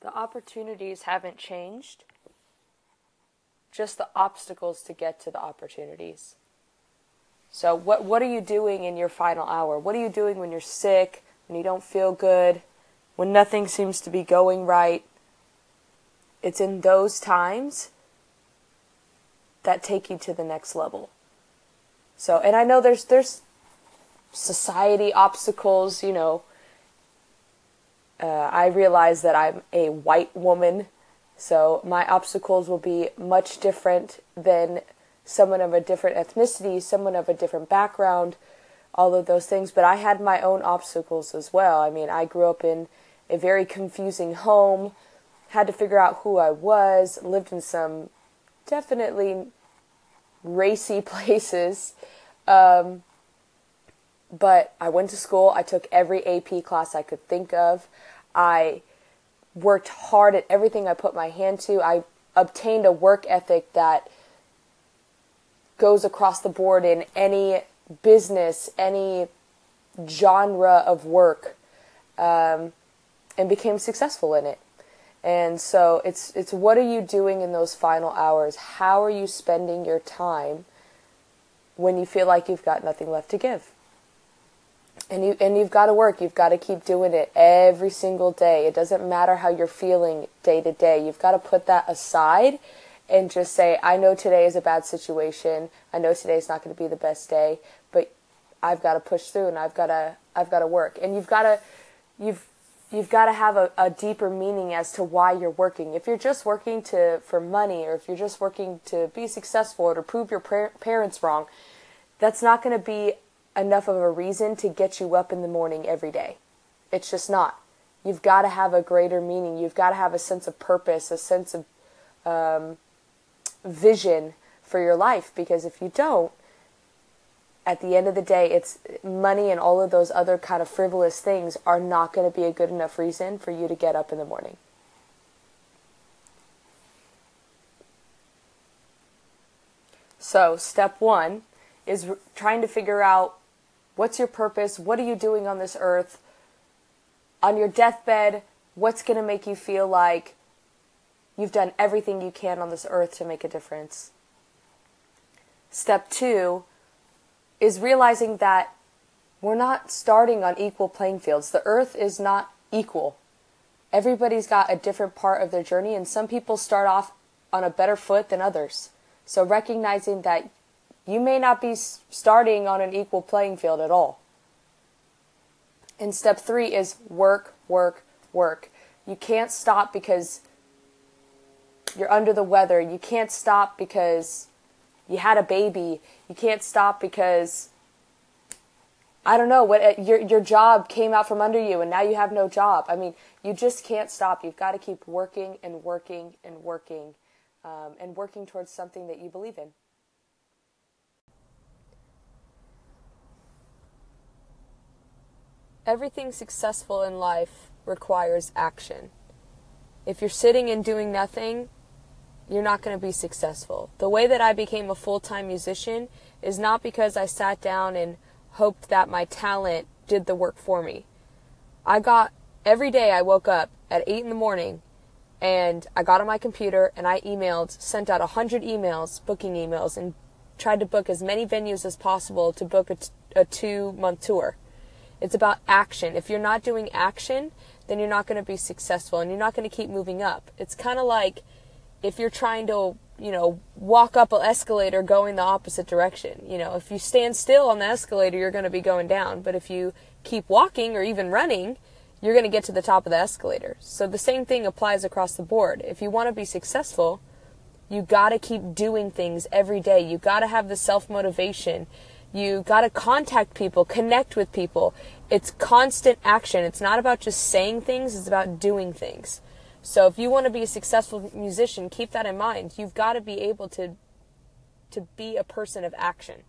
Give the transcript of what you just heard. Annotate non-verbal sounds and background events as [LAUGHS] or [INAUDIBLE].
The opportunities haven't changed, just the obstacles to get to the opportunities. So, what, what are you doing in your final hour? What are you doing when you're sick, when you don't feel good, when nothing seems to be going right? It's in those times that take you to the next level. So, and I know there's there's society obstacles, you know. Uh, I realize that I'm a white woman, so my obstacles will be much different than someone of a different ethnicity, someone of a different background, all of those things. But I had my own obstacles as well. I mean, I grew up in a very confusing home, had to figure out who I was, lived in some definitely racy [LAUGHS] places. Um, but I went to school. I took every AP class I could think of. I worked hard at everything I put my hand to. I obtained a work ethic that goes across the board in any business, any genre of work, um, and became successful in it. And so it's it's what are you doing in those final hours? How are you spending your time when you feel like you've got nothing left to give? And you and you've got to work. You've got to keep doing it every single day. It doesn't matter how you're feeling day to day. You've got to put that aside and just say, I know today is a bad situation. I know today is not going to be the best day, but I've got to push through and I've got to I've got to work. And you've got to you've you've got to have a, a deeper meaning as to why you're working. If you're just working to for money or if you're just working to be successful or to prove your par- parents wrong, that's not going to be enough of a reason to get you up in the morning every day. It's just not. You've got to have a greater meaning. You've got to have a sense of purpose, a sense of um, vision for your life because if you don't, at the end of the day, it's money and all of those other kind of frivolous things are not going to be a good enough reason for you to get up in the morning. So, step one is trying to figure out what's your purpose, what are you doing on this earth, on your deathbed, what's going to make you feel like You've done everything you can on this earth to make a difference. Step two is realizing that we're not starting on equal playing fields. The earth is not equal. Everybody's got a different part of their journey, and some people start off on a better foot than others. So recognizing that you may not be starting on an equal playing field at all. And step three is work, work, work. You can't stop because you're under the weather. You can't stop because you had a baby. You can't stop because I don't know what uh, your your job came out from under you and now you have no job. I mean, you just can't stop. You've got to keep working and working and working um, and working towards something that you believe in. Everything successful in life requires action. If you're sitting and doing nothing, you're not going to be successful. The way that I became a full time musician is not because I sat down and hoped that my talent did the work for me. I got every day I woke up at 8 in the morning and I got on my computer and I emailed, sent out 100 emails, booking emails, and tried to book as many venues as possible to book a, t- a two month tour. It's about action. If you're not doing action, then you're not going to be successful and you're not going to keep moving up. It's kind of like if you're trying to, you know, walk up an escalator going the opposite direction. You know, if you stand still on the escalator, you're going to be going down. But if you keep walking or even running, you're going to get to the top of the escalator. So the same thing applies across the board. If you want to be successful, you got to keep doing things every day. You got to have the self motivation. You got to contact people, connect with people. It's constant action. It's not about just saying things, it's about doing things. So if you want to be a successful musician, keep that in mind. You've got to be able to to be a person of action.